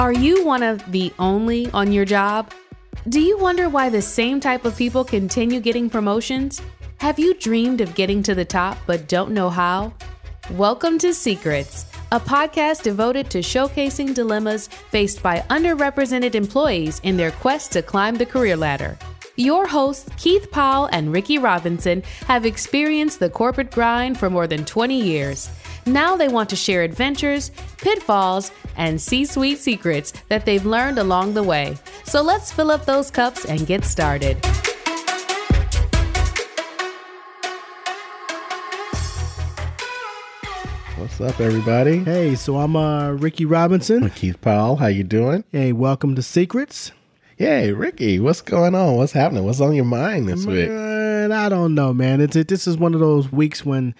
Are you one of the only on your job? Do you wonder why the same type of people continue getting promotions? Have you dreamed of getting to the top but don't know how? Welcome to Secrets, a podcast devoted to showcasing dilemmas faced by underrepresented employees in their quest to climb the career ladder. Your hosts, Keith Powell and Ricky Robinson, have experienced the corporate grind for more than 20 years. Now they want to share adventures, pitfalls, and C suite secrets that they've learned along the way. So let's fill up those cups and get started. What's up, everybody? Hey, so I'm uh, Ricky Robinson. Keith Powell, how you doing? Hey, welcome to Secrets. Hey, Ricky, what's going on? What's happening? What's on your mind this week? I don't know, man. It's it, this is one of those weeks when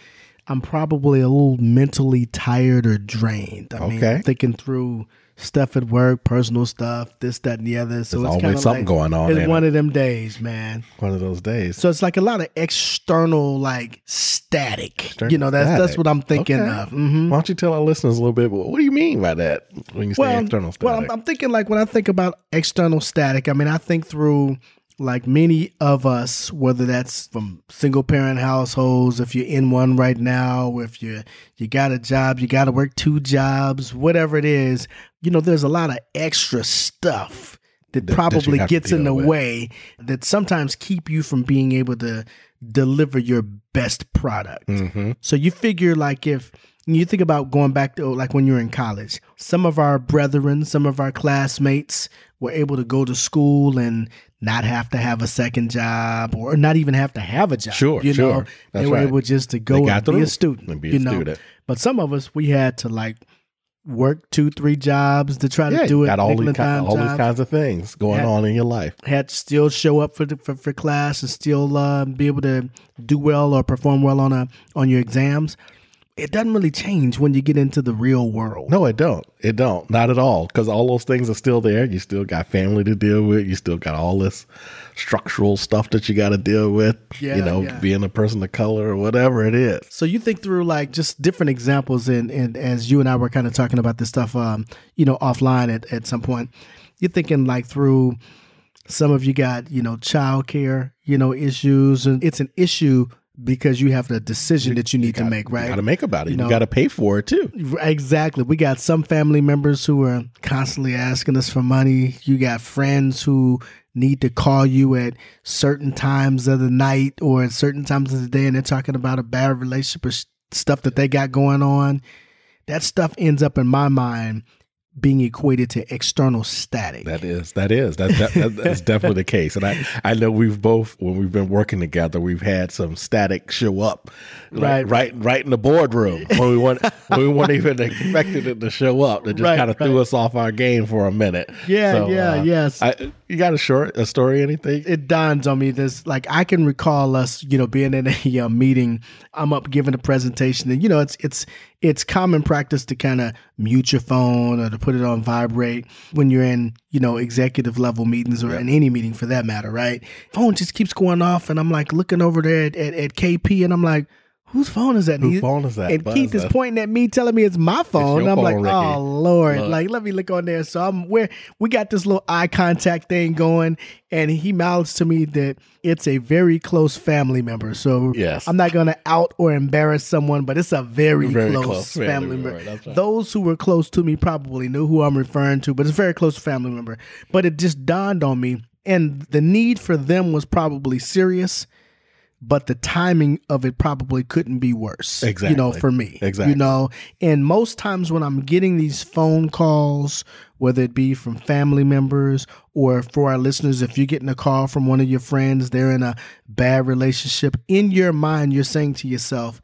I'm probably a little mentally tired or drained. I mean, Okay. I'm thinking through stuff at work, personal stuff, this, that, and the other. So There's it's always something like- going on, It's one it? of them days, man. One of those days. So it's like a lot of external, like static. External you know, that's that's what I'm thinking Okay. of. hmm Why don't you tell our listeners a little bit? What do you mean by that when you say well, external static? Well, I'm, I'm thinking like when I think about external static, I mean, I think through like many of us, whether that's from single parent households, if you're in one right now, if you you got a job, you got to work two jobs, whatever it is, you know, there's a lot of extra stuff that, That- that probably to gets in the with. way that sometimes keep you from being able to deliver your best product. Mhm. So you figure like if you think about going back to like when you're in college, some of our brethren, some of our classmates were able to go to school and not have to have a second job or not even have to have a job. Sure, you sure. know, That's they were right. able just to go and be a student. and be a you know? student. But some of us we had to like work two, three jobs to try yeah, to do you it. got all these, all these kinds of things going Had- on in your life. had to still show up for the, for, for class and still uh, be able to do well or perform well on a on your exams. It doesn't really change when you get into the real world. No, it don't. It don't. Not at all. Because all those things are still there. You still got family to deal with. You still got all this structural stuff that you got to deal with. Yeah, you know, yeah. being a person of color or whatever it is. So you think through like just different examples, and and as you and I were kind of talking about this stuff, um, you know, offline at at some point, you're thinking like through. Some of you got you know childcare, you know issues, and it's an issue because you have the decision that you need to make, right? You got to make about it. You You, got to pay for it too. Exactly. We got some family members who are constantly asking us for money. You got friends who need to call you at certain times of the night or at certain times of the day and they're talking about a bad relationship or stuff that they got going on. That stuff ends up in my mind being equated to external static. That is, that is, that, that, that- that's definitely the case. And I, I know we've both, when we've been working together, we've had some static show up, like, Right. right, right in the boardroom when we weren't, when we weren't even expecting it to show up. That just Right, kind of threw us off our game for a minute. Yeah, yeah, yes. I, you got a short, a story, anything? it dawns on me this like I can recall us, you know, being in a uh, meeting. I'm up giving a presentation, and you know, it's it's it's common practice to kind of mute your phone or to put it on vibrate when you're in, you know, executive level meetings or in any meeting for that matter, right? Phone just keeps going off, and I'm like looking over there at, at, at KP, and I'm like. Whose phone is that? Whose he- phone is that? And Keith is pointing at me, telling me it's my phone. and I'm like, Ricky. oh Lord, Look. like let me look on there. So I'm where we got this little eye contact thing going, and he mouths to me that it's a very close family member. So Yes. I'm not gonna out or embarrass someone, but it's a very, Very close, close family, family member. member, right. Those who were close to me probably knew who I'm referring to, but it's a very close family member. But it just dawned on me, and the need for them was probably serious. But the timing of it probably couldn't be worse. Exactly. You know, for me. Exactly. You know, and most times when I'm getting these phone calls, whether it be from family members or for our listeners, if you're getting a call from one of your friends, they're in a bad relationship, in your mind, you're saying to yourself,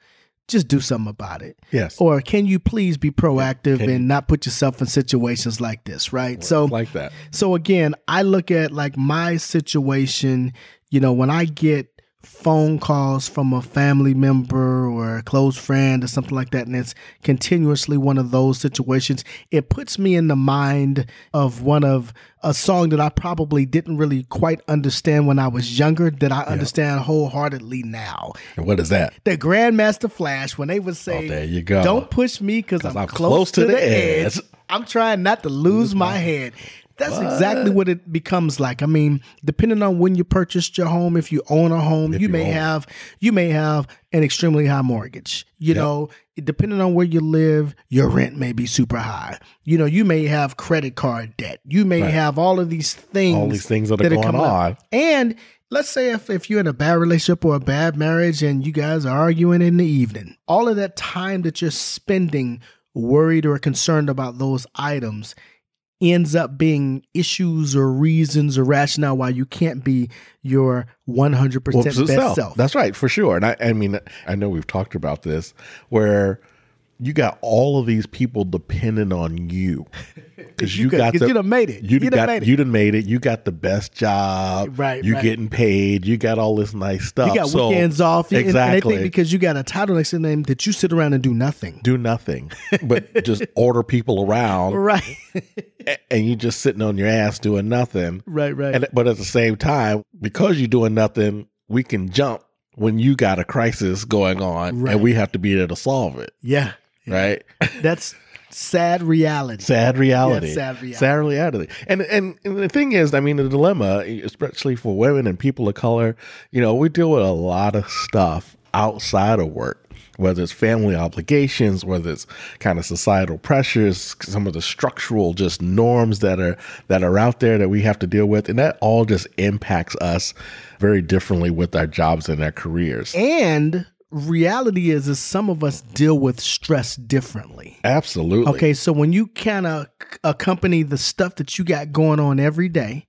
just do something about it. Yes. Or can you please be proactive Can- and not put yourself in situations like this, right? So like that. so again, I look at like my situation, you know, when I get phone calls from a family member or a close friend or something like that, and it's continuously one of those situations, it puts me in the mind of one of a song that I probably didn't really quite understand when I was younger, that I understand wholeheartedly now. And what is that? The Grandmaster Flash, when they would say, Oh, there you go. Don't push me because I'm, I'm close, to, the, edge. I'm trying not to lose my mm-hmm. head. That's exactly what it becomes like. I mean, depending on when you purchased your home, if you own a home, you you may own. have you may have an extremely high mortgage. You know, depending on where you live, your rent may be super high. You know, you may have credit card debt. You may have all of these things. All these things that are going coming up. on. And let's say if, if you're in a bad relationship or a bad marriage and you guys are arguing in the evening, all of that time that you're spending worried or concerned about those items ends up being issues or reasons or rationale why you can't be your 100% Well, best self. self. That's right, for sure. And I, I mean, I know we've talked about this where you got all of these people dependent on you because you, could- got the, you done made it. You, You got made it. you done made it. You got the best job. Right, You right. getting paid. You got all this nice stuff. you got So- weekends off. and- And Exactly. think because you got a title next to the name that you sit around and do nothing. do nothing, but just order people around, Right. and you just sitting on your ass doing nothing. right, right. And but at the same time, because you're doing nothing, we can jump when you got a crisis going on, Right. and we have to be there to solve it. yeah. Right? That's sad reality. sad reality. Yeah, sad reality. Sad reality. And, and and the thing is, I mean, the dilemma, especially for women and people of color, you know, we deal with a lot of stuff outside of work. Whether it's family obligations, whether it's kind of societal pressures, some of the structural just norms that are that are out there that we have to deal with, and that all just impacts us very differently with our jobs and our careers. And reality is is some of us deal with stress differently. Absolutely. Okay, so when you kind of accompany the stuff that you got going on every day,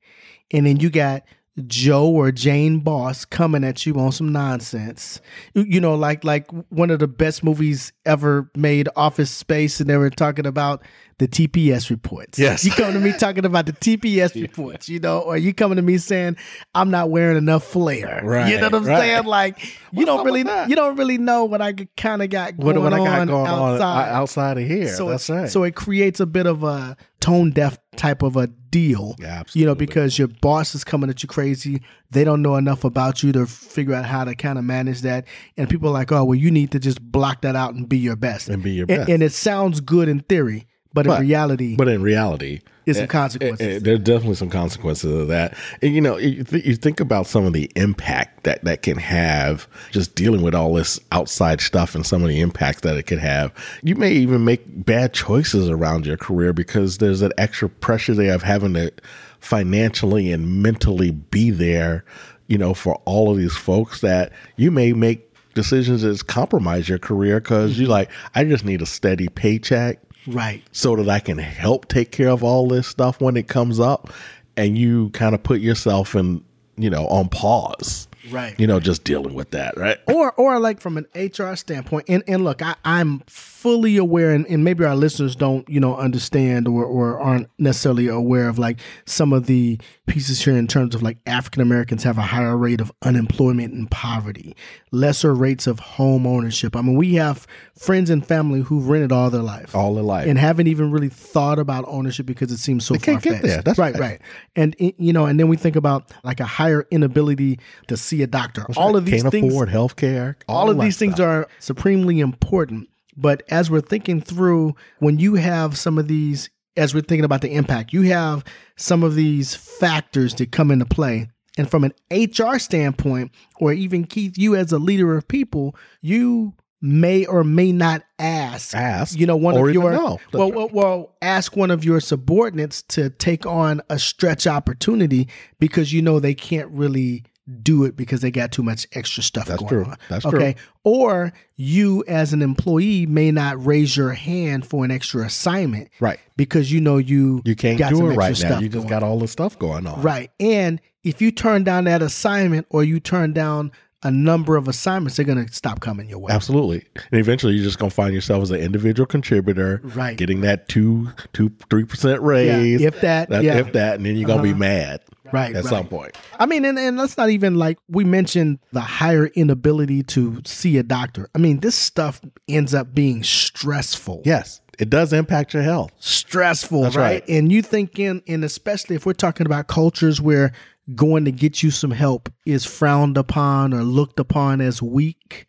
and then you got Joe or Jane Boss coming at you on some nonsense, you know, like like one of the best movies ever made, Office Space, and they were talking about the TPS reports. Yes. you come to me talking about the TPS reports, you know, or you coming to me saying I'm not wearing enough flair. Right, you know what I'm right. saying? Like you What's don't really you don't really know what I kind of got What, going what I got on going outside. o- outside of here. So That's it, right. So it creates a bit of a tone deaf type of a deal. Yeah, You know, because your boss is coming at you crazy. They don't know enough about you to figure out how to kind of manage that. And people are like, oh, well, you need to just block that out and be your best. And be your And- best. And, it sounds good in theory, but, But- in reality, But in reality, There's some eh, consequences. eh, eh, there's definitely some consequences of that. And, you know, you, th- you think about some of the impact that that can have just dealing with all this outside stuff and some of the impacts that it could have. You may even make bad choices around your career because there's that extra pressure there of having to financially and mentally be there, you know, for all of these folks that you may make decisions that compromise your career because you're like, I just need a steady paycheck right. so that I can help take care of all this stuff when it comes up. And you kind of put yourself in, you know, on pause. Right. You know, just dealing with that, right? or or like from an HR standpoint, and, and look, I, I'm fully aware, and, and maybe our listeners don't, you know, understand or, or aren't necessarily aware of like some of the pieces here in terms of like African Americans have a higher rate of unemployment and poverty, lesser rates of home ownership. I mean, we have friends and family who've rented all their life. All their life. And haven't even really thought about ownership because it seems so They can't get far-fetched. there. That's right, right. right. And you know, and then we think about like a higher inability to see a doctor. all of these Can't things afford health care. all of these things are supremely important. But as we're thinking through, when you have some of these, as we're thinking about the impact, you have some of these factors that come into play. And from an HR standpoint, or even Keith, you as a leader of people, you may or may not ask, Ask, you know, one of your. Well, well, well, ask one of your subordinates to take on a stretch opportunity because you know they can't really do it because they got too much extra stuff That's going true. on. That's okay. true. Or you as an employee may not raise your hand for an extra assignment. Right. Because you know you You can't do it right now. You just got all the stuff going on. Right. And if you turn down that assignment or you turn down a number of assignments, they're going to stop coming your way. Absolutely. And eventually you're just gonna find yourself as an individual contributor, Right. Getting that two, two, three percent raise. if that, yeah. If that, and then you're gonna be uh-huh. mad. Right, At right. some point. I mean, and, and let's not even like we mentioned the higher inability to see a doctor. I mean, this stuff ends up being stressful. Yes. It does impact your health. Stressful, That's right? right. And you think in, and especially if we're talking about cultures where going to get you some help is frowned upon or looked upon as weak,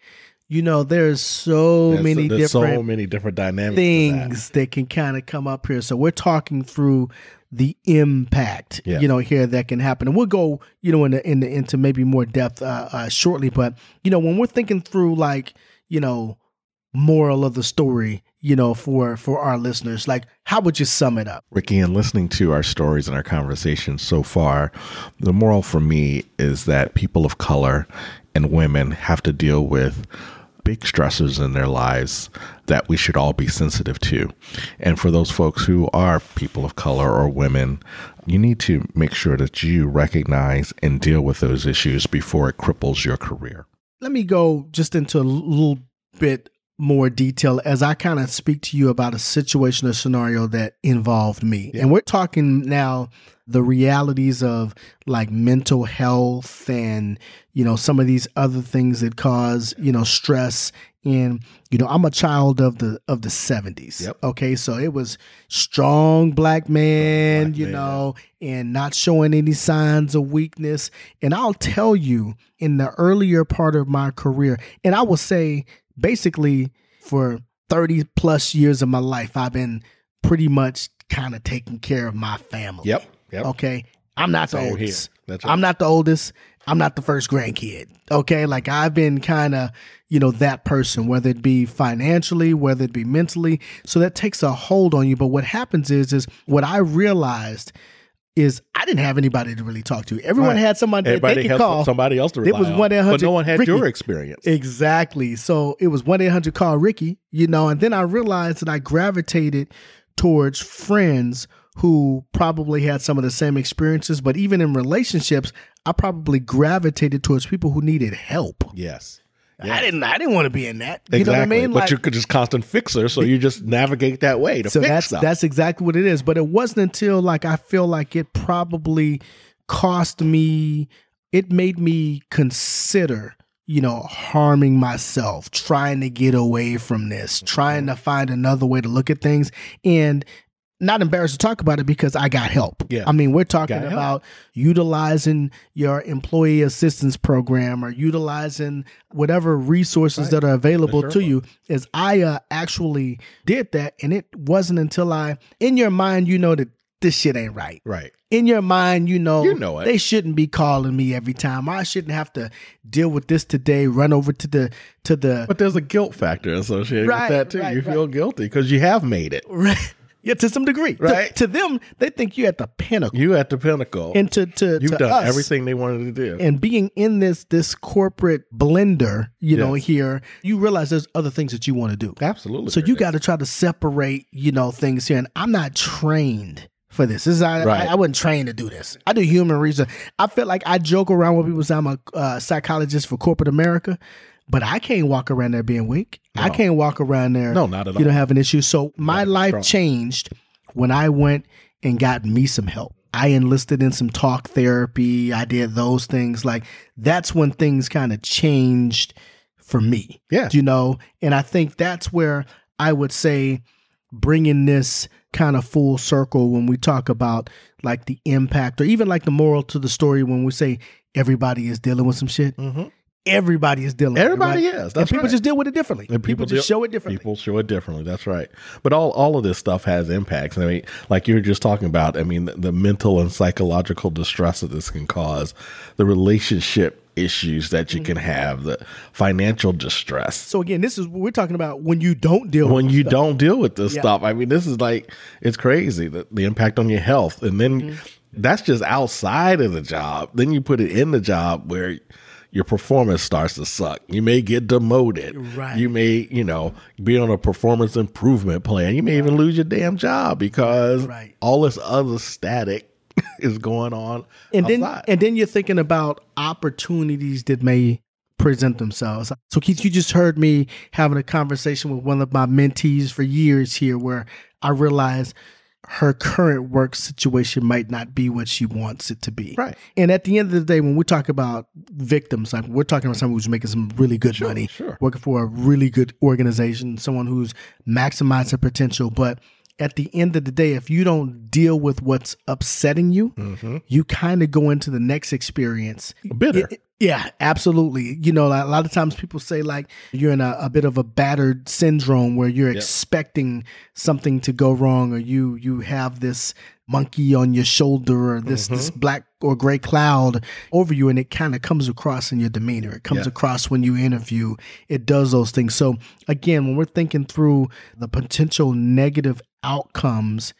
You know, there's so There's- many there's different so many different dynamics. to that. things that. can kind of come up here. So we're talking through the impact, Yeah. you know, here that can happen, and we'll go, you know, in the, in the, into maybe more depth uh, uh, shortly. But you know, when we're thinking through like, you know, moral of the story, you know, for for our listeners, like, how would you sum it up? Ricky, and listening to our stories and our conversations so far, the moral for me is that people of color and women have to deal with big stressors in their lives that we should all be sensitive to. And for those folks who are people of color or women, you need to make sure that you recognize and deal with those issues before it cripples your career. let me go just into a little bit more detail as I kind of speak to you about a situation or scenario that involved me. And we're talking now the realities of like mental health and, you know, some of these other things that cause, you know, stress. And, you know, I'm a child of the of the 70s. Yep. Okay. So it was strong black man, Black you man, know, and not showing any signs of weakness. And I'll tell you, in the earlier part of my career, and I will say basically for 30 plus years of my life, I've been pretty much kind of taking care of my family. Yep. Yep. Okay. I'm not the Same here. oldest. Right. I'm not the oldest. I'm not the first grandkid. Okay. Like I've been kind of, you know, that person, whether it be financially, whether it be mentally. So that takes a hold on you. But what happens is, is what I realized is I didn't have anybody to really talk to. Everyone Right. had somebody that Everybody they could call. somebody else to It rely was on, 1-800 but no one had your experience. Exactly. So it was 1 800 call Ricky, you know, and then I realized that I gravitated towards friends who probably had some of the same experiences, but even in relationships, I probably gravitated towards people who needed help. yes. I didn't I didn't want to be in that. Exactly. You know what I mean? But you're just constant fixer, so you just navigate that way to so fix that's stuff. that's exactly what it is. But it wasn't until like I feel like it probably cost me. It made me consider, you know, harming myself, trying to get away from this, trying mm-hmm. to find another way to look at things, and not embarrassed to talk about it because I got help. Yeah. I mean, we're talking Got help. about utilizing your employee assistance program or utilizing whatever resources Right. that are available Sure. to you. Is I uh, actually did that, and it wasn't until I, in your mind, you know that this shit ain't right. right. In your mind, you know, You know it. they shouldn't be calling me every time. I shouldn't have to deal with this today. Run over to the to the But there's a guilt factor associated Right, with that too. right, you feel guilty because you have made it. Right. Yeah, to some degree. Right. To, them, they think you're at the pinnacle. You at the pinnacle. and to to, You've to done us, everything they wanted to do. And being in this this corporate blender, you know, here, you realize there's other things that you want to do. Absolutely. So you got to try to separate, you know, things here. And I'm not trained for this. This is I, Right. I, I wasn't trained to do this. I do human research. I feel like I joke around with people say I'm a uh, psychologist for corporate America, but I can't walk around there being weak. I can't walk around there. No, not at all. You don't have an issue. So my life changed when I went and got me some help. I enlisted in some talk therapy. I did those things. Like that's when things kind of changed for me Yeah. you know and i think that's where i would say bringing this kind of full circle when we talk about like the impact or even like the moral to the story when we say everybody is dealing with some shit Mhm. Everybody is dealing Everybody with it, right? is. and people right. just deal with it differently And people, just deal- show it differently People show it differently. That's right. But all all of this stuff has impacts. I mean, like you were just talking about. I mean, the, the mental and psychological distress that this can cause, the relationship issues that you can Mm-hmm. have, the financial distress. so again this is what we're talking about when you don't deal when with you stuff. don't deal with this Yeah. stuff. I mean, this is like it's crazy the, the impact on your health, and then Mm-hmm. that's just outside of the job. Then you put it in the job where your performance starts to suck. You may get demoted. Right. You may, you know, be on a performance improvement plan. You may even lose your damn job because Right. all this other static is going on and then and then you're thinking about opportunities that may present themselves. So Keith, you just heard me having a conversation with one of my mentees for years here where I realized her current work situation might not be what she wants it to be. Right. And at the end of the day, when we talk about victims, like we're talking about someone who's making some really good money, sure. working for a really good organization, someone who's maximized her potential. But at the end of the day, if you don't deal with what's upsetting you, mm-hmm. you kind of go into the next experience Bitter. it- yeah, absolutely. You know, a lot of times people say like you're in a, a bit of a battered syndrome where you're expecting something to go wrong, or you you have this monkey on your shoulder, or this this mm-hmm. black or gray cloud over you, and it kind of comes across in your demeanor. It comes Yeah. across when you interview. It does those things. So again, when we're thinking through the potential negative outcomes,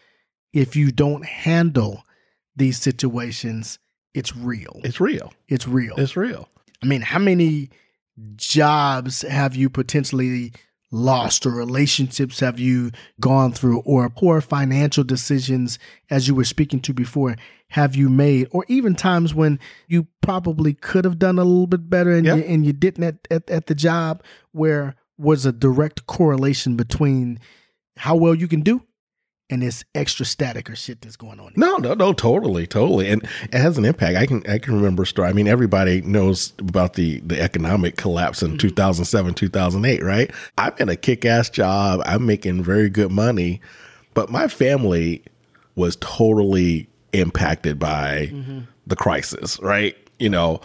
if you don't handle these situations, it's real. it's real. It's real. It's real. I mean, how many jobs have you potentially lost or relationships have you gone through or poor financial decisions as you were speaking to before have you made or even times when you probably could have done a little bit better and, Yeah. you, and you didn't at, at, at the job where was a direct correlation between how well you can do and this extra static or shit that's going on No, no, no, totally, totally, and it has an impact. I can, I can remember a story. I mean, everybody knows about the the economic collapse in mm-hmm. two thousand seven, two thousand eight, right? I'm in a kick ass job. I'm making very good money, but my family was totally impacted by mm-hmm. the crisis, right? You know,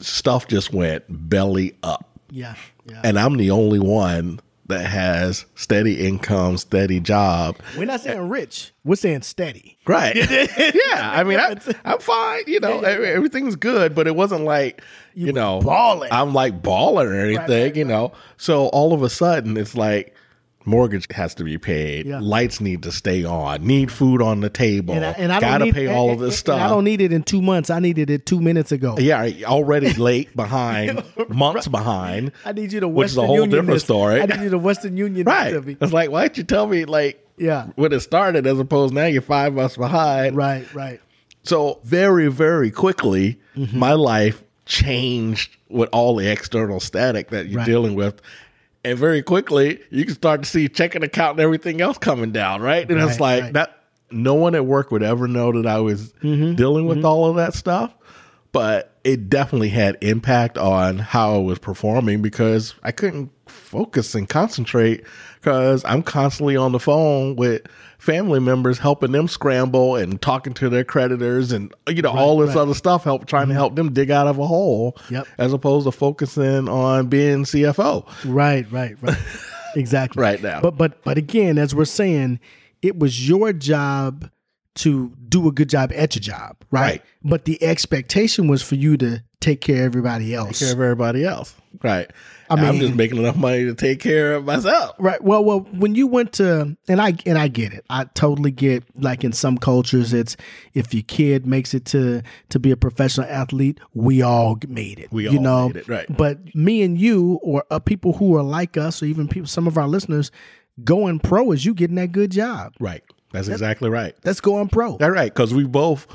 stuff just went belly up. yeah yeah And I'm the only one that has steady income, steady job. we're not saying rich we're saying steady Right. yeah. I mean, I, I'm fine. You know, everything's good, but it wasn't like, you, know, balling. I'm like balling or anything, right, you know. So all of a sudden, it's like mortgage has to be paid, Yeah. lights need to stay on, need food on the table, And I, and I gotta need- pay all of this and stuff. I don't need it in two months. I needed it two minutes ago. yeah, already late behind, months behind. I need you to Which is a Western whole Union different this. story. I need you to Western Union Right. this to me. It's like, why didn't you tell me like Yeah. when it started as opposed now you're five months behind? Right, right. So very, very quickly, Mm-hmm. my life changed with all the external static that you're Right. dealing with. And very quickly, you can start to see checking account and everything else coming down, right? And it's like right. that. No one at work would ever know that I was Mm-hmm. dealing with all of that stuff, but it definitely had impact on how I was performing because I couldn't focus and concentrate because I'm constantly on the phone with family members helping them scramble and talking to their creditors and you know all this right. Mm-hmm. other stuff help trying to help them dig out of a hole Yep. as opposed to focusing on being CFO. Right, right, right. exactly. Right now. But but but again, as we're saying, it was your job to do a good job at your job, right? Right. But the expectation was for you to take care of everybody else. Take care of everybody else. Right. I mean, I am just making enough money to take care of myself. Right. Well, well, when you went to, and I and I get it. I totally get. Like in some cultures, it's if your kid makes it to to be a professional athlete, we all made it. We you all know? made it, right. But me and you, or uh, people who are like us, or even people, some of our listeners, going pro is you getting that good job. Right. That's exactly right. That's going pro. That's right. Because we both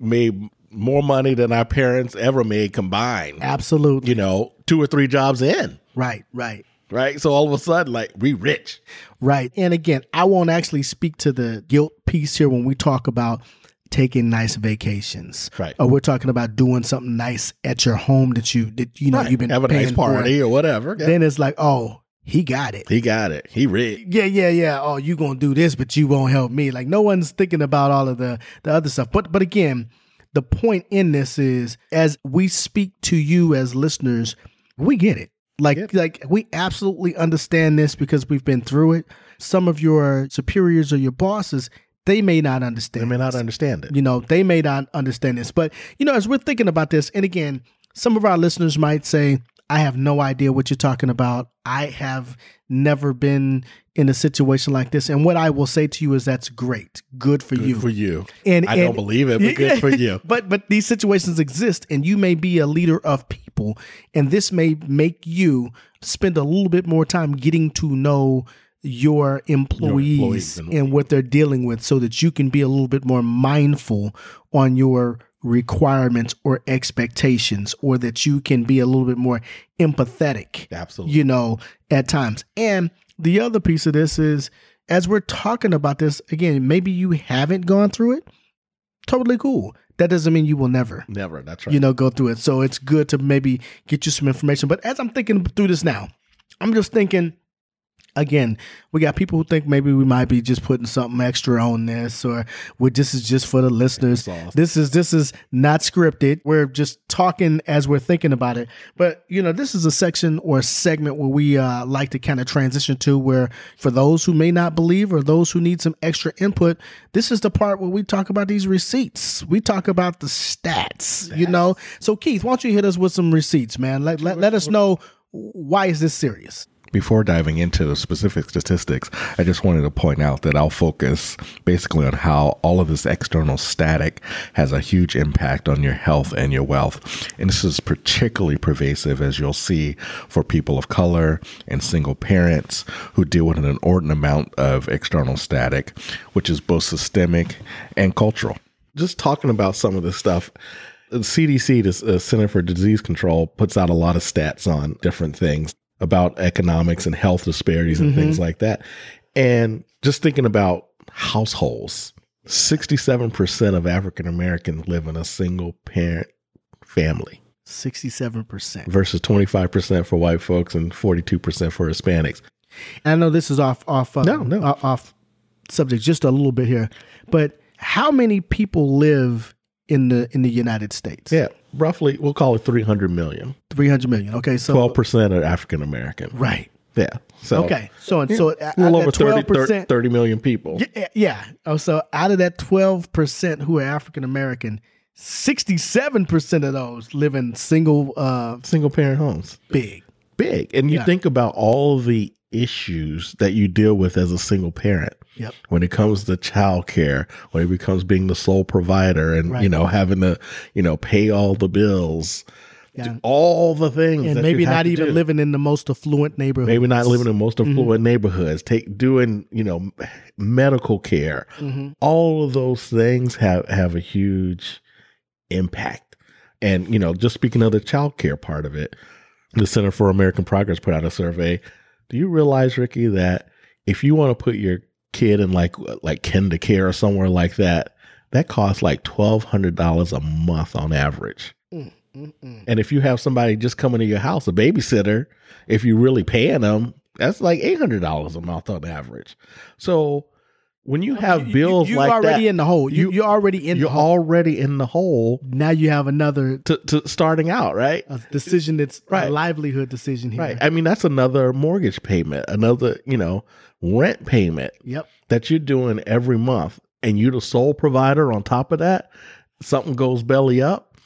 made more money than our parents ever made combined. Absolutely. You know, two or three jobs in. Right. Right. Right. So all of a sudden, like, we rich. Right. And again, I won't actually speak to the guilt piece here when we talk about taking nice vacations. Right. Or we're talking about doing something nice at your home that you that you know you've been Have a nice party For. or whatever. Then it's like, oh, he got it. he got it. He rich. Yeah, yeah, yeah. Oh, you gonna do this, but you won't help me. Like no one's thinking about all of the the other stuff. But but again, the point in this is as we speak to you as listeners, we get it. Like like we absolutely understand this because we've been through it. Some of your superiors or your bosses, they may not understand. They may not this. understand it. You know, they may not understand this. But, you know, as we're thinking about this, and again, some of our listeners might say, I have no idea what you're talking about. I have never been in a situation like this. And what I will say to you is that's great. Good for you. For you. And I don't believe it, but good for you. But but these situations exist, and you may be a leader of people, and this may make you spend a little bit more time getting to know your employees, employees and- and what they're dealing with, so that you can be a little bit more mindful on your requirements or expectations, or that you can be a little bit more empathetic Absolutely. you know, at times. And the other piece of this is as we're talking about this, again, maybe you haven't gone through it. Totally cool. That doesn't mean you will never, Never. That's right. you know, go through it. So it's good to maybe get you some information. But as I'm thinking through this now, I'm just thinking again, we got people who think maybe we might be just putting something extra on this, or we this is just for the listeners. This is this is not scripted. We're just talking as we're thinking about it. But you know, this is a section or a segment where we uh, like to kind of transition to where for those who may not believe or those who need some extra input, this is the part where we talk about these receipts. We talk about the stats. You know, so Keith, why don't you hit us with some receipts, man? Let let, let us know why is this serious before diving into the specific statistics, I just wanted to point out that I'll focus basically on how all of this external static has a huge impact on your health and your wealth. And this is particularly pervasive, as you'll see, for people of color and single parents who deal with an inordinate amount of external static, which is both systemic and cultural. Just talking about some of this stuff the CDC, the Center for Disease Control, puts out a lot of stats on different things about economics and health disparities and mm-hmm. things like that. And just thinking about households, 67% of African Americans live in a single parent family. 67% versus 25% for white folks and 42% for Hispanics. And I know this is off off uh, no, no. off subject just a little bit here, but how many people live in the in the United States? Yeah, roughly we'll call it 300 million. 300 million. Okay, so 12% are African American. Right. Yeah. So okay, so and so a little over 30, 30, 30 million people. Yeah, yeah. Oh, so out of that 12% who are African American, 67% of those live in single uh single parent homes. Big. Big. And you yeah. think about all the issues that you deal with as a single parent. Yep. When it comes to childcare, when it becomes being the sole provider and, right. you know, having to, you know, pay all the bills. Yeah. all the things, and maybe not even do. living in the most affluent neighborhoods. Maybe not living in the most affluent mm-hmm. neighborhoods. Take doing you know medical care. Mm-hmm. All of those things have have a huge impact. And you know, just speaking of the child care part of it, the Center for American Progress put out a survey. Do you realize, Ricky, that if you want to put your kid in like like KinderCare or somewhere like that, that costs like twelve hundred dollars a month on average. Mm, mm, mm. And if you have somebody just coming to your house, a babysitter, if you're really paying them, that's like eight hundred dollars a month on average. So when you have bills you, like already that, in the hole. You, you're already in. You're the hole. already in the hole. Now you have another to, to starting out, right? A decision that's right. a livelihood decision here. Right. I mean, that's another mortgage payment, another you know rent payment. Yep. That you're doing every month, and you're the sole provider. On top of that, something goes belly up,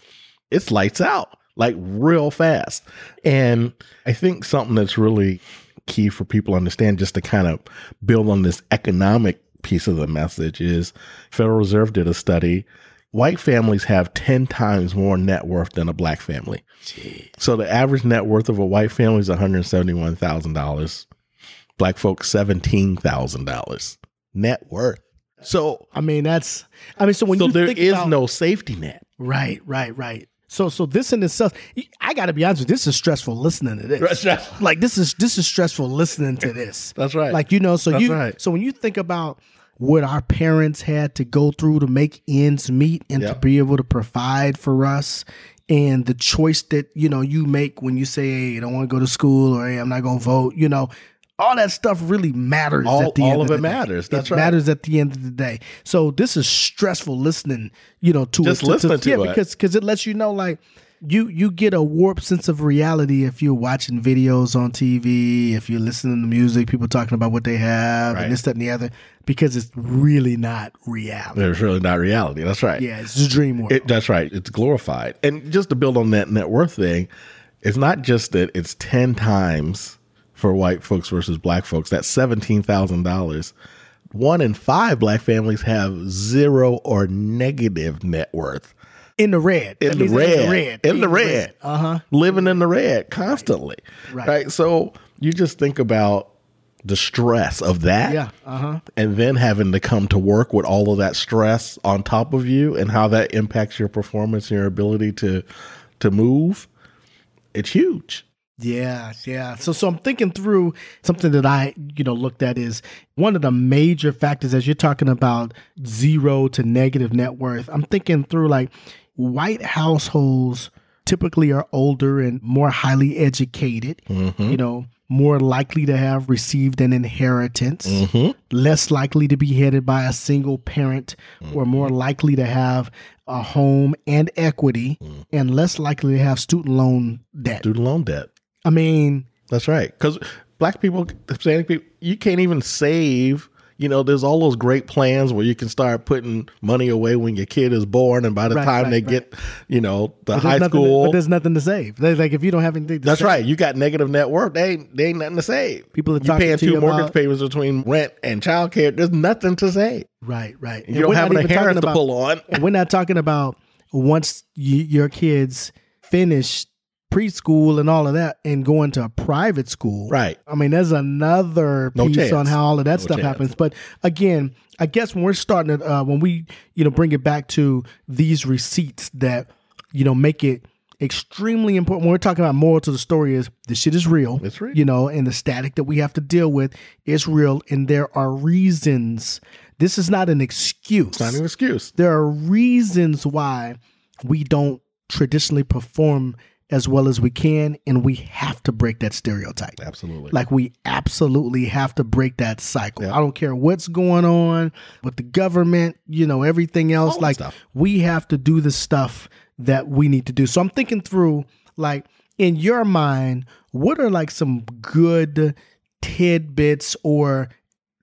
it's lights out like real fast. And I think something that's really key for people to understand, just to kind of build on this economic piece of the message is Federal Reserve did a study. White families have 10 times more net worth than a black family. Jeez. So the average net worth of a white family is $171,000. Black folks, $17,000 net worth. So, I mean, that's, I mean, so when so you there is about, no safety net. Right, right, right. So so this in itself, I got to be honest with you, this is stressful listening to this. like this is this is stressful listening to this. That's right. Like you know, so That's you right. so when you think about what our parents had to go through to make ends meet and yep. to be able to provide for us and the choice that you know you make when you say hey I don't want to go to school or hey I'm not going to vote you know all that stuff really matters all, at the all end of, of it day. matters that's it right matters at the end of the day so this is stressful listening you know to just it, listening to, to, to yeah, because because it lets you know like you you get a warped sense of reality if you're watching videos on TV, if you're listening to music, people talking about what they have right. and this, that, and the other, because it's really not reality. It's really not reality. That's right. Yeah, it's a dream world. It, that's right. It's glorified. And just to build on that net worth thing, it's not just that it's 10 times for white folks versus black folks. That's $17,000. One in five black families have zero or negative net worth in the red. In the red. in the red. In the red. Uh huh. Living in the red constantly. Right. right. So you just think about the stress of that. Yeah. Uh huh. And then having to come to work with all of that stress on top of you and how that impacts your performance and your ability to to move. It's huge. Yeah, yeah. So so I'm thinking through something that I, you know, looked at is one of the major factors as you're talking about zero to negative net worth. I'm thinking through like white households typically are older and more highly educated, mm-hmm. you know, more likely to have received an inheritance, mm-hmm. less likely to be headed by a single parent, or mm-hmm. more likely to have a home and equity, mm. and less likely to have student loan debt. Student loan debt. I mean, That's right. Because black people, Hispanic people, you can't even save. You know, there's all those great plans where you can start putting money away when your kid is born, and by the Right, time right, they right. get, you know, the but high school. but there's nothing to save. They- Like if you don't have anything, to that's save, right. You got negative net worth. They ain't, they ain't nothing to save. People are you paying to two you mortgage about- payments between rent and childcare. There's nothing to save. Right, right. You don't have an inheritance to pull on. We're not talking about once you, your kids finish preschool and all of that and going to a private school. Right. I mean, there's another No piece chance. on how all of that No stuff chance. happens. But again, I guess when we're starting to, uh, when we, you know, bring it back to these receipts that, you know, make it extremely important. When we're talking about moral to the story is this shit is real. It's real. You know, and the static that we have to deal with is real. And there are reasons. This is not an excuse It's not an excuse. there are reasons why we don't traditionally perform as well as we can and we have to break that stereotype. Absolutely. like we absolutely have to break that cycle. Yeah. i don't care what's going on with the government you know everything else All like we have to do the stuff that we need to do. So i'm thinking through like in your mind what are like some good tidbits or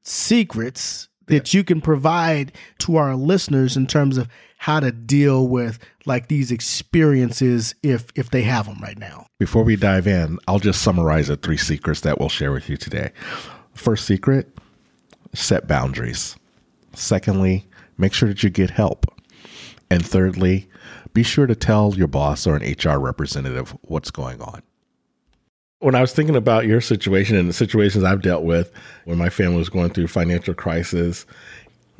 secrets that you can provide to our listeners in terms of how to deal with like these experiences if if they have them right now Before we dive in, I'll just summarize the three secrets that we'll share with you today. First secret set boundaries. Secondly, make sure that you get help. And thirdly, be sure to tell your boss or an HR representative what's going on. When I was thinking about your situation and the situations I've dealt with when my family was going through financial crisis,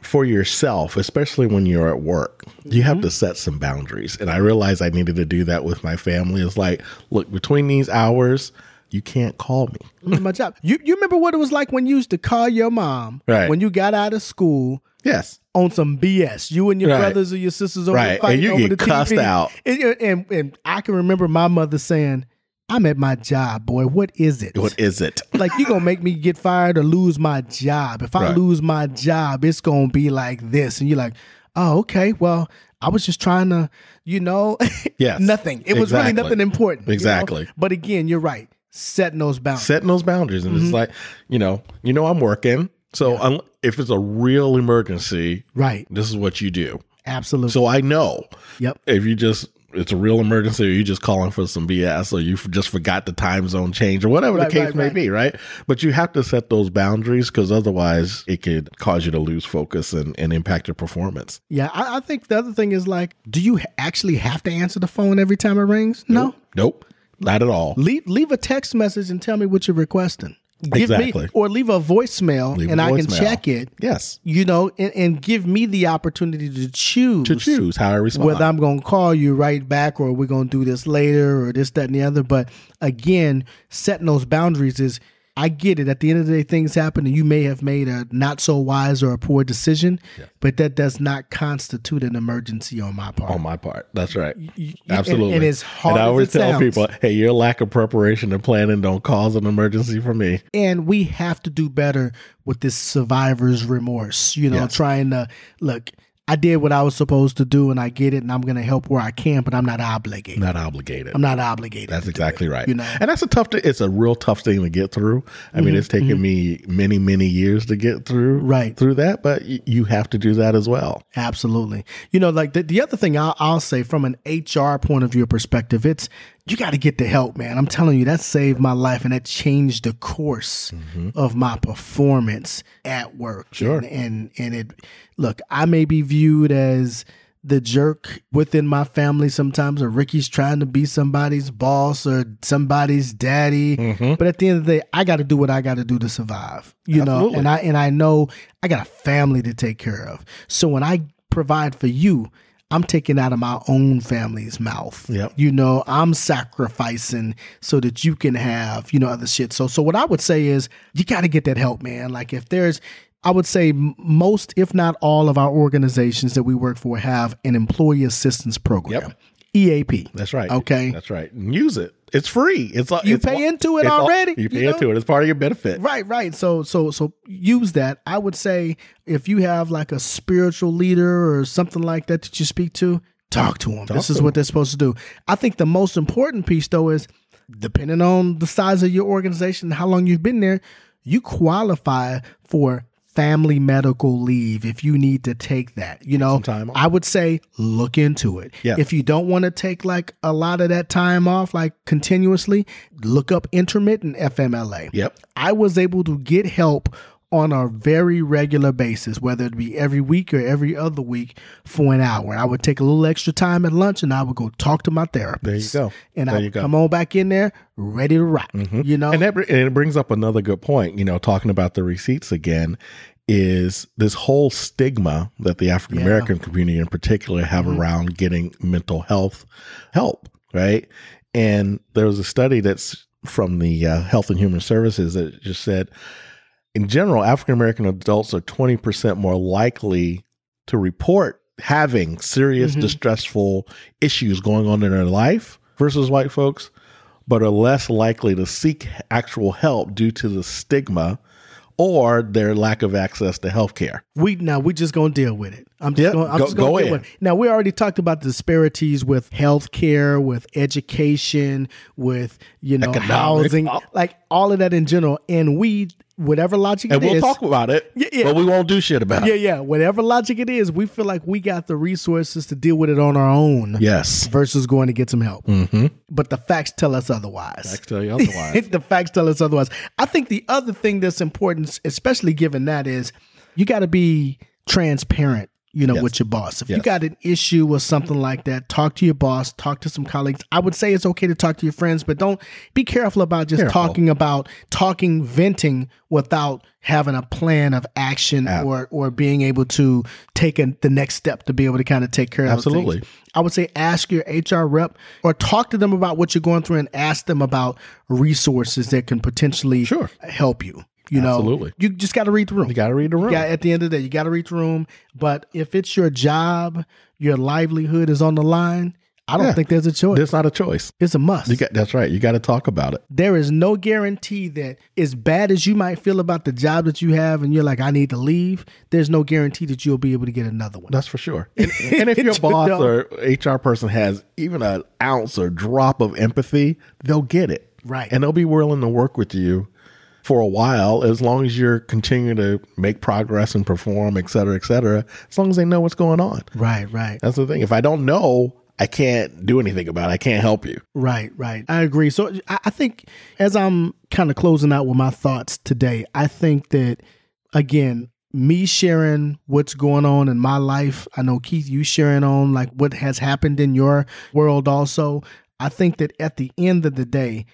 for yourself, especially when you're at work, you have to mm-hmm. set some boundaries. And I realized I needed to do that with my family. It's like, look, between these hours, you can't call me. My job you you remember what it was like when you used to call your mom Right. when you got out of school Yes. on some BS. You and your Right. brothers or your sisters over Right. And you over get the cussed TV. out. And, and and I can remember my mother saying, "I'm at my job, boy. What is it? What is it? like you gonna make me get fired or lose my job? If I Right. lose my job, it's gonna be like this." And you're like, "Oh, okay. Well, I was just trying to, you know, Yes. nothing. It was really nothing important. you know? Exactly. But again, you're right. Setting those boundaries. Setting those boundaries. And Mm-hmm. it's like, you know, you know, I'm working. So un- if it's a real emergency, right. this is what you do. Absolutely. So I know yep. if you just it's a real emergency or you're just calling for some BS or you just forgot the time zone change or whatever Right, the case right, may right. be, right? But you have to set those boundaries because otherwise it could cause you to lose focus and, and impact your performance. Yeah, I, I think the other thing is like, do you actually have to answer the phone every time it rings? No. Nope. Not at all. Leave leave a text message and tell me what you're requesting. Give Exactly. me or leave a voicemail Leave a and I can check it. Yes. You know, and, and give me the opportunity to choose To choose how I respond. whether I'm going to call you right back or we're going to do this later or this, that, and the other. But again, setting those boundaries is, I get it. At the end of the day, things happen and you may have made a not so wise or a poor decision, but that does not constitute an emergency on my part. on my part. That's right. you- Absolutely. and- and as hard And I always it tell sounds- people, hey, your lack of preparation and planning don't cause an emergency for me. and we have to do better with this survivor's remorse. You know, Yes. trying to look. I did what I was supposed to do, and I get it, and I'm going to help where I can, but I'm not obligated. Not obligated. I'm not obligated. That's exactly it, right. You know, Mm-hmm, and that's a tough. Th- it's a real tough thing to get through. I mean, it's taken me many, many years to get through. Right. through that, but y- you have to do that as well. absolutely. You know, like the, the other thing I'll, I'll say from an HR point of view perspective, it's you got to get the help, man. I'm telling you, that saved my life and that changed the course mm-hmm. of my performance at work. Sure. and, and and it. Look, I may be viewed as the jerk within my family sometimes, or Ricky's trying to be somebody's boss or somebody's daddy. Mm-hmm. But at the end of the day, I got to do what I got to do to survive. You know, and I and I know I got a family to take care of. So when I provide for you, I'm taking out of my own family's mouth. Yep. You know, I'm sacrificing so that you can have, you know, other shit. So so what I would say is you got to get that help, man. Like if there's I would say most, if not all, of our organizations that we work for have an employee assistance program. Yep. EAP. That's right. Okay. That's right. And use it. It's free. It's You it's, pay into it it's all- already, you pay you know? into it. It's part of your benefit. Right, right. So so so use that. I would say if you have like a spiritual leader or something like that that you speak to, talk to them. this to is what they're supposed to do. I think the most important piece though is depending on the size of your organization, how long you've been there, you qualify for family medical leave if you need to take that. You know. I would say look into it. Yeah. If you don't want to take like a lot of that time off, like continuously, look up intermittent FMLA. Yep. I was able to get help on a very regular basis, whether it be every week or every other week for an hour. I would take a little extra time at lunch and I would go talk to my therapist. There you go. And There I would go. come on back in there ready to rock. You know? And that and it brings up another good point. You know, talking about the receipts again, is this whole stigma that the African American community in particular have Mm-hmm. around getting mental health help, right? And there was a study that's from the uh, Health and Human Services that just said, in general, African American adults are twenty percent more likely to report having serious, Mhm. distressful issues going on in their life versus white folks but are less likely to seek actual help due to the stigma or their lack of access to health care. We now we just gonna deal with it. I'm just Yeah, gonna, I'm go- just gonna go deal in. with it. Now we already talked about the disparities with healthcare, with education, with you know Economics, housing, like all of that in general. And we, whatever logic And we'll is- talk about it, Yeah, yeah. but we won't do shit about yeah, it. yeah, yeah. whatever logic it is, we feel like we got the resources to deal with it on our own. Yes. Versus going to get some help. Mm-hmm. But the facts tell us otherwise. Can tell you otherwise. the facts tell us otherwise. I think the other thing that's important, especially given that, is you got to be transparent. You know, Yes. with your boss. If you got an issue or something like that, talk to your boss, talk to some colleagues. I would say it's okay to talk to your friends, but don't be careful about just Careful. talking about talking, venting without having a plan of action Ab- or or being able to take a, the next step to be able to kind of take care of. Absolutely. I would say ask your HR rep or talk to them about what you're going through and ask them about resources that can potentially Sure. help you. You know, Absolutely. you just got to read the room. You got to read the room. Yeah, at the end of the day, you got to read the room. But if it's your job, your livelihood is on the line, I don't Yeah. think there's a choice. There's not a choice. it's a must. You got that's right. You got to talk about it. there is no guarantee that as bad as you might feel about the job that you have and you're like, I need to leave, there's no guarantee that you'll be able to get another one. That's for sure. And, and if your boss know? or HR person has even an ounce or drop of empathy, they'll get it. Right. And they'll be willing to work with you for a while as long as you're continuing to make progress and perform, et cetera, et cetera, as long as they know what's going on. Right, right. That's the thing. If I don't know, I can't do anything about it. I can't help you. Right, right. I agree. So I, I think as I'm kind of closing out with my thoughts today, I think that again, me sharing what's going on in my life. I know Keith, you sharing on like what has happened in your world also. I think that at the end of the day,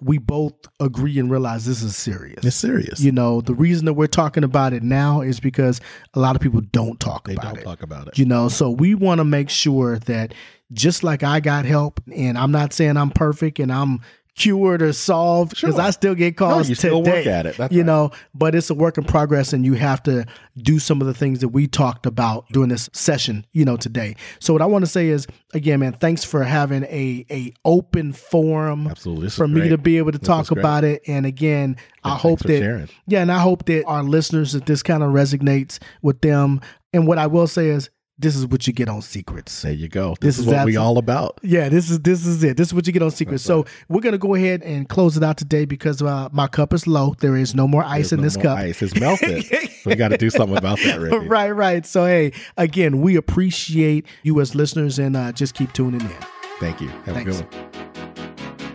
we both agree and realize this is serious. It's serious. You know, the reason that we're talking about it now is because a lot of people don't talk they about don't it talk about it. you know so we want to make sure that just like i got help and i'm not saying i'm perfect and i'm cured or solved because Sure. i still get calls no, you still work at it. That's you right. know but it's a work in progress and you have to do some of the things that we talked about during this session you know today so what i want to say is again man thanks for having a a open forum Absolutely. This for me great. to be able to talk about it and again i hope that sharing. yeah, and I hope that our listeners that this kind of resonates with them. And what I will say is, this is what you get on Secrets. There you go. This This, is, is what we all about. Yeah, this is this is it. This is what you get on Secrets. So we're gonna go ahead and close it out today because uh, my cup is low. There is no more ice There's in no this more cup. Ice. is melted. so we got to do something about that, Ricky. right, right. So hey, again, we appreciate you as listeners, and uh, just keep tuning in. Thank you. Have Thanks. a good one.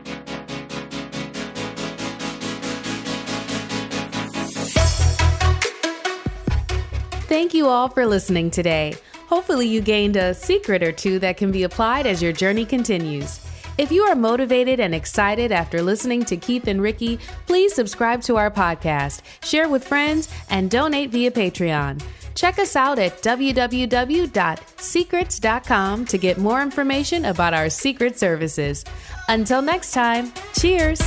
Thank you all for listening today. Hopefully, you gained a secret or two that can be applied as your journey continues. If you are motivated and excited after listening to Keith and Ricky, please subscribe to our podcast, share with friends, and donate via Patreon. Check us out at www.secrets.com to get more information about our secret services. Until next time, cheers!